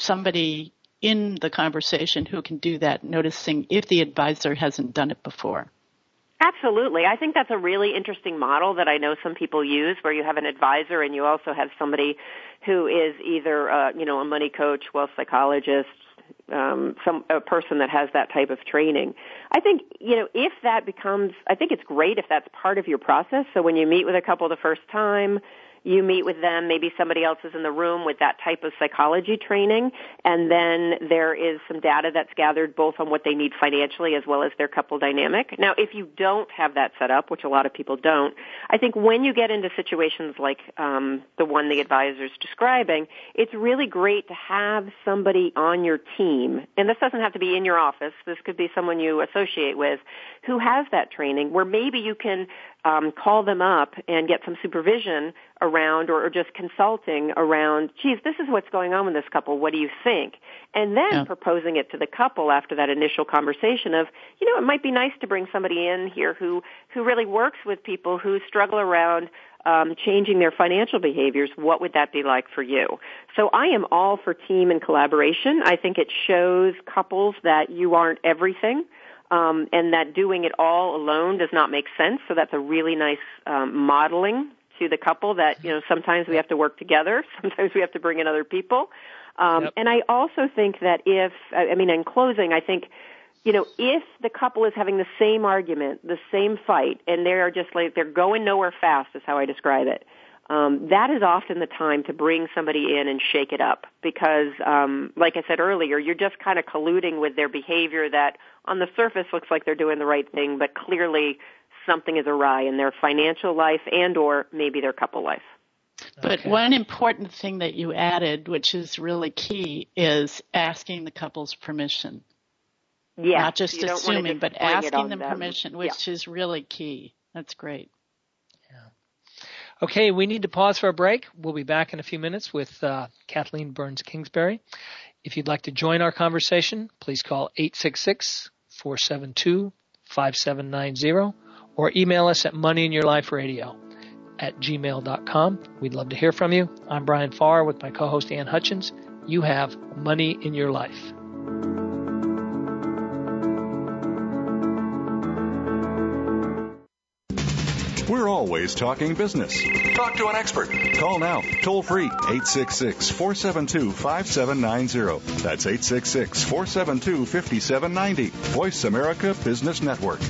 somebody in the conversation who can do that, noticing if the advisor hasn't done it before. Absolutely. I think that's a really interesting model that I know some people use where you have an advisor and you also have somebody who is either, uh, you know, a money coach, wealth psychologist, um, some a person that has that type of training. I think you know if that becomes, I think it's great if that's part of your process. So when you meet with a couple the first time, you meet with them, maybe somebody else is in the room with that type of psychology training, and then there is some data that's gathered both on what they need financially as well as their couple dynamic. Now, if you don't have that set up, which a lot of people don't, I think when you get into situations like um, the one the advisor is describing, it's really great to have somebody on your team, and this doesn't have to be in your office. This could be someone you associate with who has that training, where maybe you can um, call them up and get some supervision around or, or, just consulting around, geez, this is what's going on with this couple. What do you think? And then yeah. proposing it to the couple after that initial conversation of, you know, it might be nice to bring somebody in here who, who really works with people who struggle around um, changing their financial behaviors, what would that be like for you? So I am all for team and collaboration. I think it shows couples that you aren't everything um, and that doing it all alone does not make sense. So that's a really nice um, modeling to the couple that you know sometimes we have to work together, sometimes we have to bring in other people. Um, yep. And I also think that if I mean in closing, I think you know if the couple is having the same argument, the same fight, and they are just like they're going nowhere fast, is how I describe it um, that is often the time to bring somebody in and shake it up because, um, like I said earlier, you're just kind of colluding with their behavior that on the surface looks like they're doing the right thing, but clearly something is awry in their financial life and or maybe their couple life. But okay. one important thing that you added, which is really key, is asking the couple's permission. Yeah, not just assuming, but asking them, them, permission, which yeah. is really key. That's great. Okay, we need to pause for a break. We'll be back in a few minutes with uh, Kathleen Burns Kingsbury. If you'd like to join our conversation, please call 866 472 5790 or email us at moneyinyourliferadio at gmail.com. We'd love to hear from you. I'm Brian Farr with my co-host Ann Hutchins. You have money in your life. Always talking business. Talk to an expert. Call now, toll free, 866 472 5790. That's 866 472 5790. Voice America Business Network.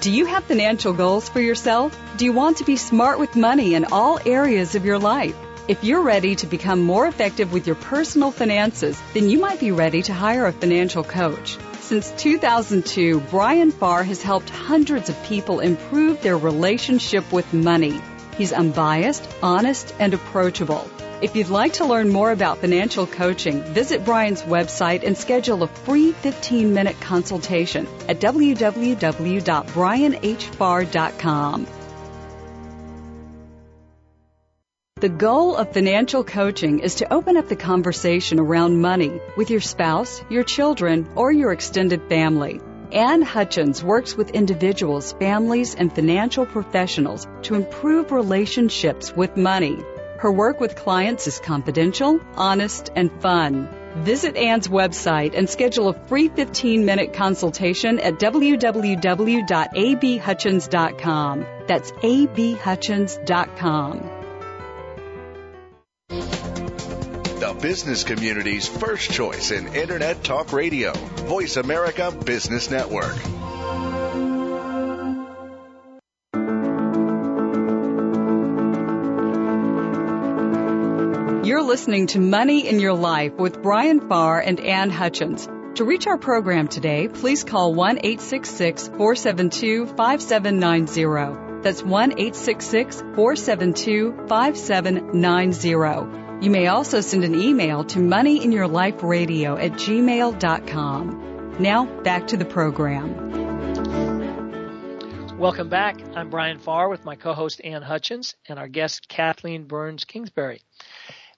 Do you have financial goals for yourself? Do you want to be smart with money in all areas of your life? If you're ready to become more effective with your personal finances, then you might be ready to hire a financial coach. Since 2002, Brian Farr has helped hundreds of people improve their relationship with money. He's unbiased, honest, and approachable. If you'd like to learn more about financial coaching, visit Brian's website and schedule a free 15 minute consultation at www.brianhfarr.com. The goal of financial coaching is to open up the conversation around money with your spouse, your children, or your extended family. Ann Hutchins works with individuals, families, and financial professionals to improve relationships with money. Her work with clients is confidential, honest, and fun. Visit Ann's website and schedule a free 15 minute consultation at www.abhutchins.com. That's abhutchins.com. The business community's first choice in Internet Talk Radio. Voice America Business Network. You're listening to Money in Your Life with Brian Farr and Ann Hutchins. To reach our program today, please call 1 866 472 5790. That's 1 866 472 5790. You may also send an email to moneyinyourliferadio at gmail.com. Now, back to the program. Welcome back. I'm Brian Farr with my co host Ann Hutchins and our guest Kathleen Burns Kingsbury.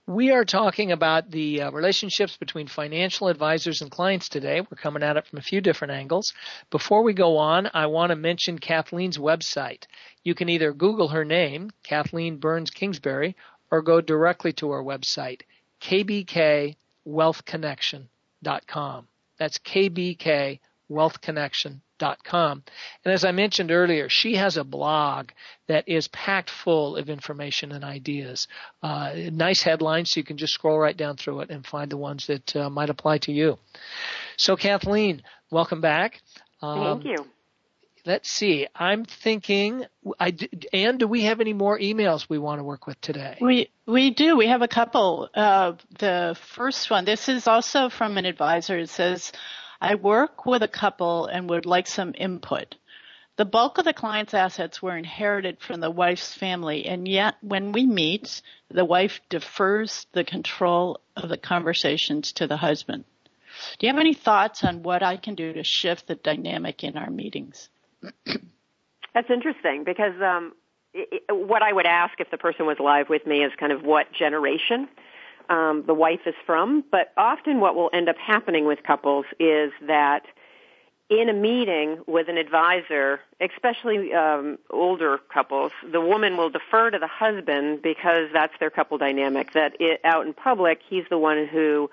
We are talking about the uh, relationships between financial advisors and clients today. We're coming at it from a few different angles. Before we go on, I want to mention Kathleen's website. You can either Google her name, Kathleen Burns Kingsbury, or go directly to our website, kbkwealthconnection.com. That's kbkwealthconnection.com And as I mentioned earlier, she has a blog that is packed full of information and ideas. Uh, nice headlines, so you can just scroll right down through it and find the ones that uh, might apply to you. So, Kathleen, welcome back. Um, Thank you. Let's see. I'm thinking. I Ann, do we have any more emails we want to work with today? We we do. We have a couple. Uh, the first one. This is also from an advisor. It says, "I work with a couple and would like some input." The bulk of the client's assets were inherited from the wife's family, and yet when we meet, the wife defers the control of the conversations to the husband. Do you have any thoughts on what I can do to shift the dynamic in our meetings? That's interesting because um, it, what I would ask if the person was live with me is kind of what generation um, the wife is from. But often what will end up happening with couples is that in a meeting with an advisor, especially um, older couples, the woman will defer to the husband because that's their couple dynamic. That it, out in public, he's the one who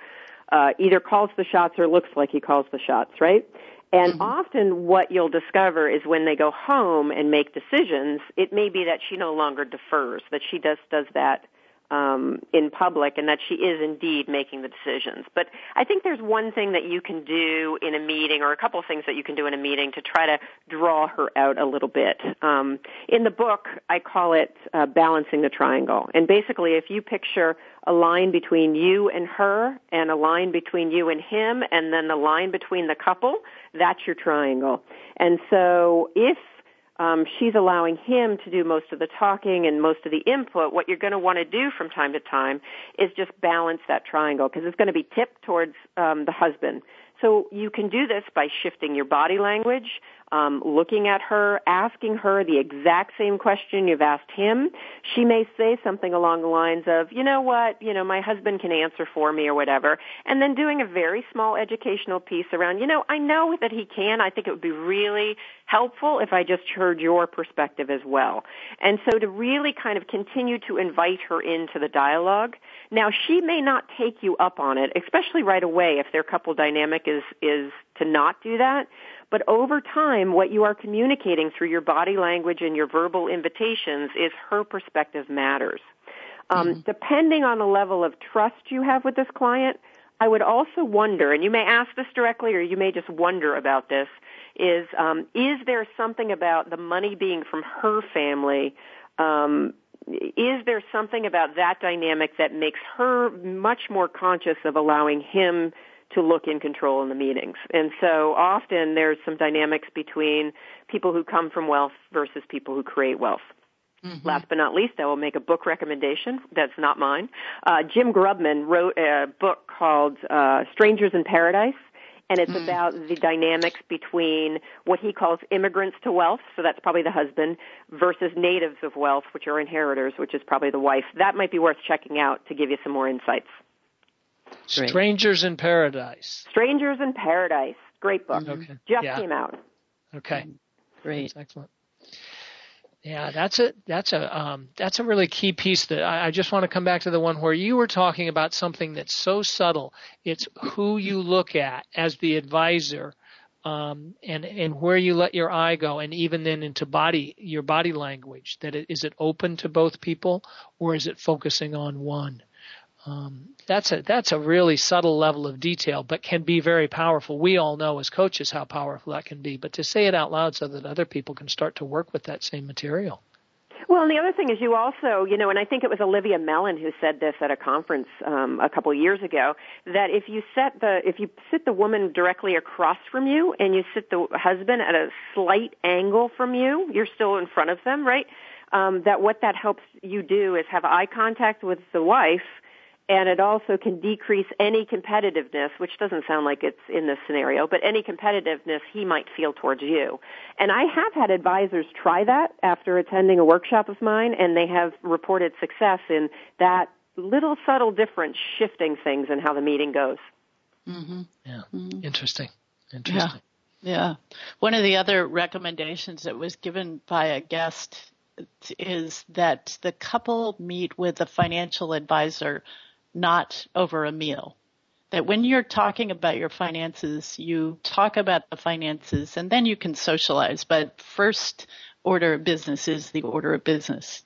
uh, either calls the shots or looks like he calls the shots, right? And mm-hmm. often what you'll discover is when they go home and make decisions, it may be that she no longer defers, that she just does that um, in public and that she is indeed making the decisions. But I think there's one thing that you can do in a meeting or a couple of things that you can do in a meeting to try to draw her out a little bit. Um, in the book, I call it uh, balancing the triangle. And basically, if you picture a line between you and her and a line between you and him and then the line between the couple, that's your triangle. And so if um, she's allowing him to do most of the talking and most of the input. What you're going to want to do from time to time is just balance that triangle because it's going to be tipped towards um, the husband. So you can do this by shifting your body language, um, looking at her, asking her the exact same question you've asked him. She may say something along the lines of, you know what, you know, my husband can answer for me or whatever. And then doing a very small educational piece around, you know, I know that he can. I think it would be really helpful if I just heard your perspective as well. And so to really kind of continue to invite her into the dialogue. Now she may not take you up on it, especially right away if their couple dynamic is, is to not do that. But over time, what you are communicating through your body language and your verbal invitations is her perspective matters. Um, mm-hmm. Depending on the level of trust you have with this client, I would also wonder, and you may ask this directly or you may just wonder about this, is um, is there something about the money being from her family? Um, is there something about that dynamic that makes her much more conscious of allowing him to look in control in the meetings. And so often there's some dynamics between people who come from wealth versus people who create wealth. Mm-hmm. Last but not least, I will make a book recommendation. That's not mine. Uh, Jim Grubman wrote a book called uh, Strangers in Paradise, and it's mm. about the dynamics between what he calls immigrants to wealth, so that's probably the husband, versus natives of wealth, which are inheritors, which is probably the wife. That might be worth checking out to give you some more insights. Great. Strangers in Paradise. Strangers in Paradise. Great book. Okay. Just yeah. came out. Okay. Great. That's excellent. Yeah, that's a that's a um, that's a really key piece that I, I just want to come back to the one where you were talking about something that's so subtle. It's who you look at as the advisor, um, and and where you let your eye go, and even then into body your body language. That it, is it open to both people, or is it focusing on one? Um, that's a that's a really subtle level of detail, but can be very powerful. We all know as coaches how powerful that can be, but to say it out loud so that other people can start to work with that same material. Well, and the other thing is you also, you know, and I think it was Olivia Mellan who said this at a conference um, a couple of years ago that if you set the if you sit the woman directly across from you and you sit the husband at a slight angle from you, you're still in front of them, right? Um, that what that helps you do is have eye contact with the wife and it also can decrease any competitiveness, which doesn't sound like it's in this scenario, but any competitiveness he might feel towards you. And I have had advisors try that after attending a workshop of mine, and they have reported success in that little subtle difference shifting things in how the meeting goes. Mm-hmm. Yeah, mm-hmm. interesting. Interesting. Yeah. yeah. One of the other recommendations that was given by a guest is that the couple meet with a financial advisor not over a meal. that when you're talking about your finances, you talk about the finances and then you can socialize. But first order of business is the order of business.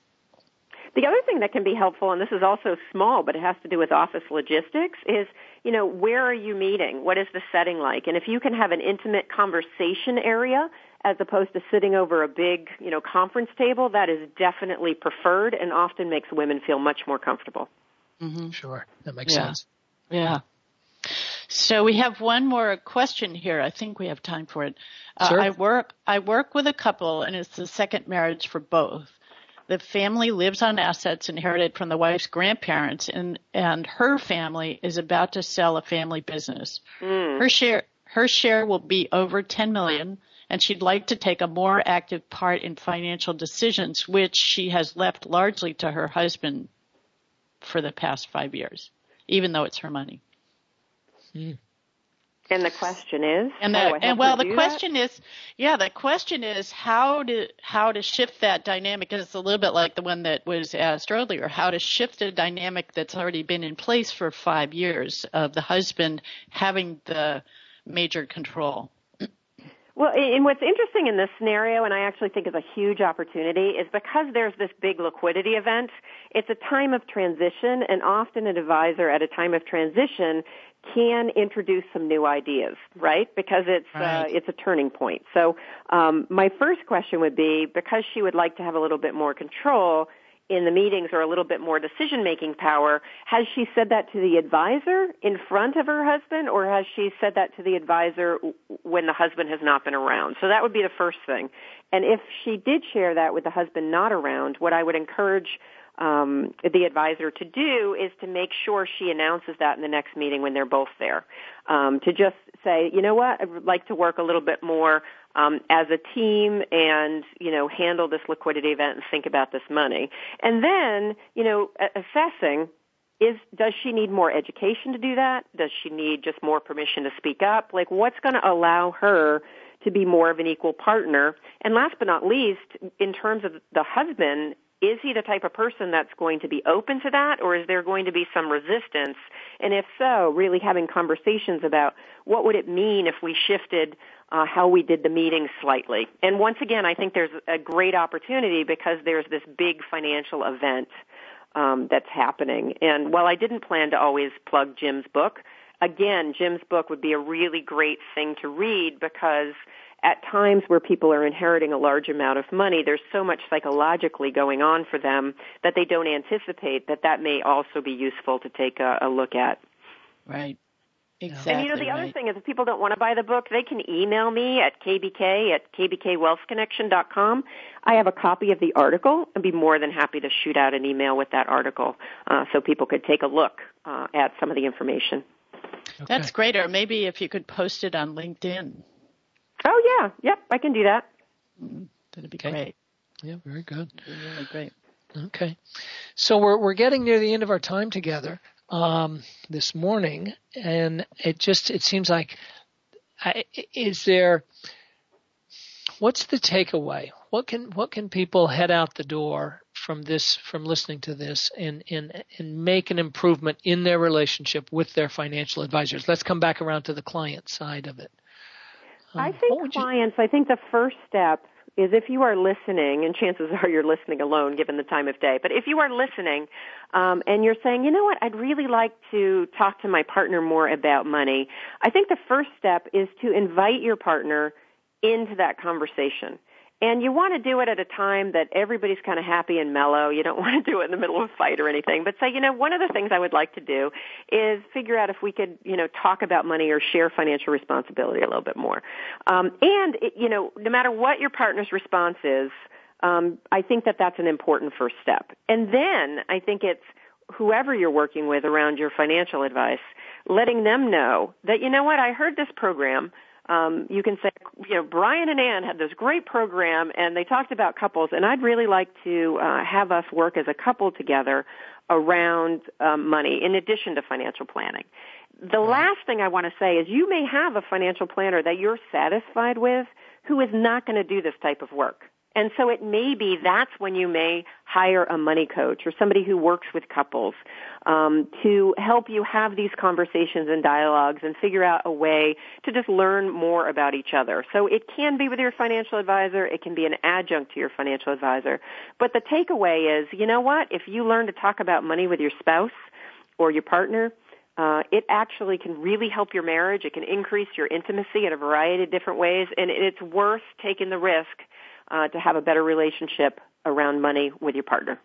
The other thing that can be helpful, and this is also small, but it has to do with office logistics, is, you know, where are you meeting? What is the setting like? And if you can have an intimate conversation area as opposed to sitting over a big, you know, conference table, that is definitely preferred and often makes women feel much more comfortable. Mm-hmm. Sure, that makes yeah. sense. Yeah. So we have one more question here. I think we have time for it. Uh, sure. I work I work with a couple and it's the second marriage for both. The family lives on assets inherited from the wife's grandparents and and her family is about to sell a family business. Mm. Her share her share will be over 10 million and she'd like to take a more active part in financial decisions which she has left largely to her husband for the past 5 years even though it's her money. Mm. And the question is, and, the, and well, the question that? is, yeah, the question is how to how to shift that dynamic. And it's a little bit like the one that was asked earlier: how to shift a dynamic that's already been in place for five years of the husband having the major control. Well, and what's interesting in this scenario, and I actually think is a huge opportunity, is because there's this big liquidity event, it's a time of transition, and often an advisor at a time of transition can introduce some new ideas, right? Because it's uh, right. uh, it's a turning point. So, um, my first question would be because she would like to have a little bit more control in the meetings or a little bit more decision making power. Has she said that to the advisor in front of her husband or has she said that to the advisor when the husband has not been around? So that would be the first thing. And if she did share that with the husband not around, what I would encourage um, the advisor to do is to make sure she announces that in the next meeting when they're both there. Um, to just say, you know what, I'd like to work a little bit more um, as a team and you know handle this liquidity event and think about this money. And then you know assessing is does she need more education to do that? Does she need just more permission to speak up? Like what's going to allow her to be more of an equal partner? And last but not least, in terms of the husband, is he the type of person that's going to be open to that or is there going to be some resistance? And if so, really having conversations about what would it mean if we shifted uh, how we did the meeting slightly. And once again, I think there's a great opportunity because there's this big financial event um, that's happening. And while I didn't plan to always plug Jim's book, again, Jim's book would be a really great thing to read because at times where people are inheriting a large amount of money, there's so much psychologically going on for them that they don't anticipate that that may also be useful to take a, a look at. Right. Exactly. And you know, the right. other thing is if people don't want to buy the book, they can email me at kbk at kbkwealthconnection.com. I have a copy of the article and be more than happy to shoot out an email with that article uh, so people could take a look uh, at some of the information. Okay. That's great. Or maybe if you could post it on LinkedIn. Oh, yeah. Yep, I can do that. Mm-hmm. That'd be okay. great. Yeah, very good. Really great. Okay. So we're, we're getting near the end of our time together um, this morning, and it just it seems like I, is there what's the takeaway? What can what can people head out the door from this from listening to this and and and make an improvement in their relationship with their financial advisors? Let's come back around to the client side of it. Um, I think clients. I think the first step is if you are listening, and chances are you're listening alone given the time of day, but if you are listening um, and you're saying, you know what, I'd really like to talk to my partner more about money, I think the first step is to invite your partner into that conversation. And you want to do it at a time that everybody's kind of happy and mellow. You don't want to do it in the middle of a fight or anything. But say, you know, one of the things I would like to do is figure out if we could, you know, talk about money or share financial responsibility a little bit more. Um, and, it, you know, no matter what your partner's response is, um, I think that that's an important first step. And then I think it's whoever you're working with around your financial advice, letting them know that, you know what, I heard this program um, you can say, you know, Brian and Ann had this great program, and they talked about couples, and I'd really like to uh, have us work as a couple together around um, money, in addition to financial planning. The last thing I want to say is, you may have a financial planner that you're satisfied with, who is not going to do this type of work. And so it may be that's when you may hire a money coach or somebody who works with couples um, to help you have these conversations and dialogues and figure out a way to just learn more about each other. So it can be with your financial advisor. It can be an adjunct to your financial advisor. But the takeaway is, you know what? If you learn to talk about money with your spouse or your partner, uh, it actually can really help your marriage. It can increase your intimacy in a variety of different ways, and it's worth taking the risk uh, to have a better relationship around money with your partner.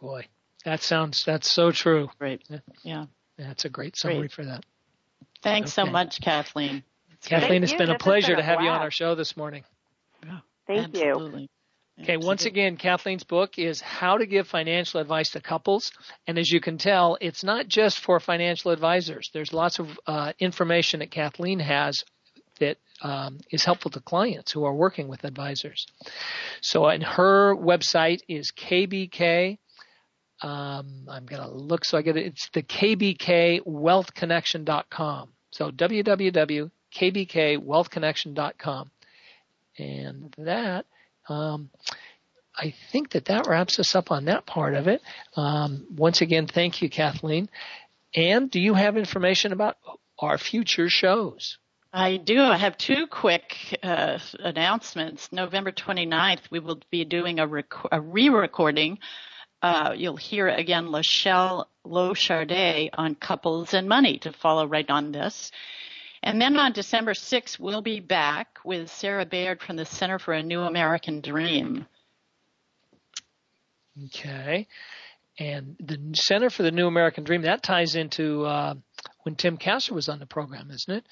Boy, that sounds that's so true. Great. Yeah. That's a great summary great. for that. Thanks okay. so much, Kathleen. Kathleen, it's been a pleasure been to have wow. you on our show this morning. Yeah, Thank absolutely. you. Okay, once again, Kathleen's book is How to Give Financial Advice to Couples. And as you can tell, it's not just for financial advisors. There's lots of uh, information that Kathleen has that um, is helpful to clients who are working with advisors. So, and her website is KBK. Um, I'm going to look so I get it. It's the KBKWealthConnection.com. So www.kbkwealthconnection.com. And that, um, I think that that wraps us up on that part of it. Um, once again, thank you, Kathleen. And do you have information about our future shows? I do. I have two quick uh, announcements. November 29th, we will be doing a, rec- a re-recording. Uh, you'll hear again Lachelle Lochardet on couples and money to follow right on this. And then on December 6th, we'll be back with Sarah Baird from the Center for a New American Dream. Okay. And the Center for the New American Dream, that ties into uh, when Tim Kasser was on the program, isn't it?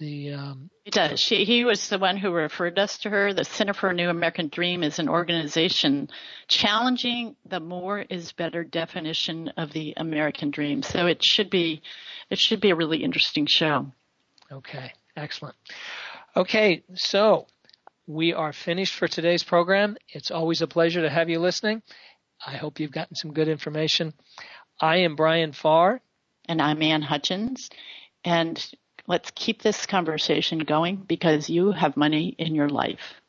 The um, it does. She, he was the one who referred us to her. The Center for a New American Dream is an organization challenging the more is better definition of the American dream. So it should be, it should be a really interesting show. Okay, excellent. Okay, so we are finished for today's program. It's always a pleasure to have you listening. I hope you've gotten some good information. I am Brian Farr. And I'm Ann Hutchins. And let's keep this conversation going because you have money in your life.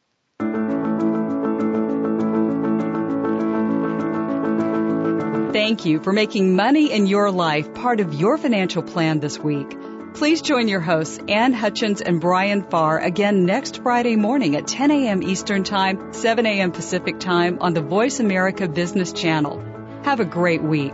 Thank you for making money in your life part of your financial plan this week. Please join your hosts, Ann Hutchins and Brian Farr, again next Friday morning at 10 a.m. Eastern Time, 7 a.m. Pacific Time on the Voice America Business Channel. Have a great week.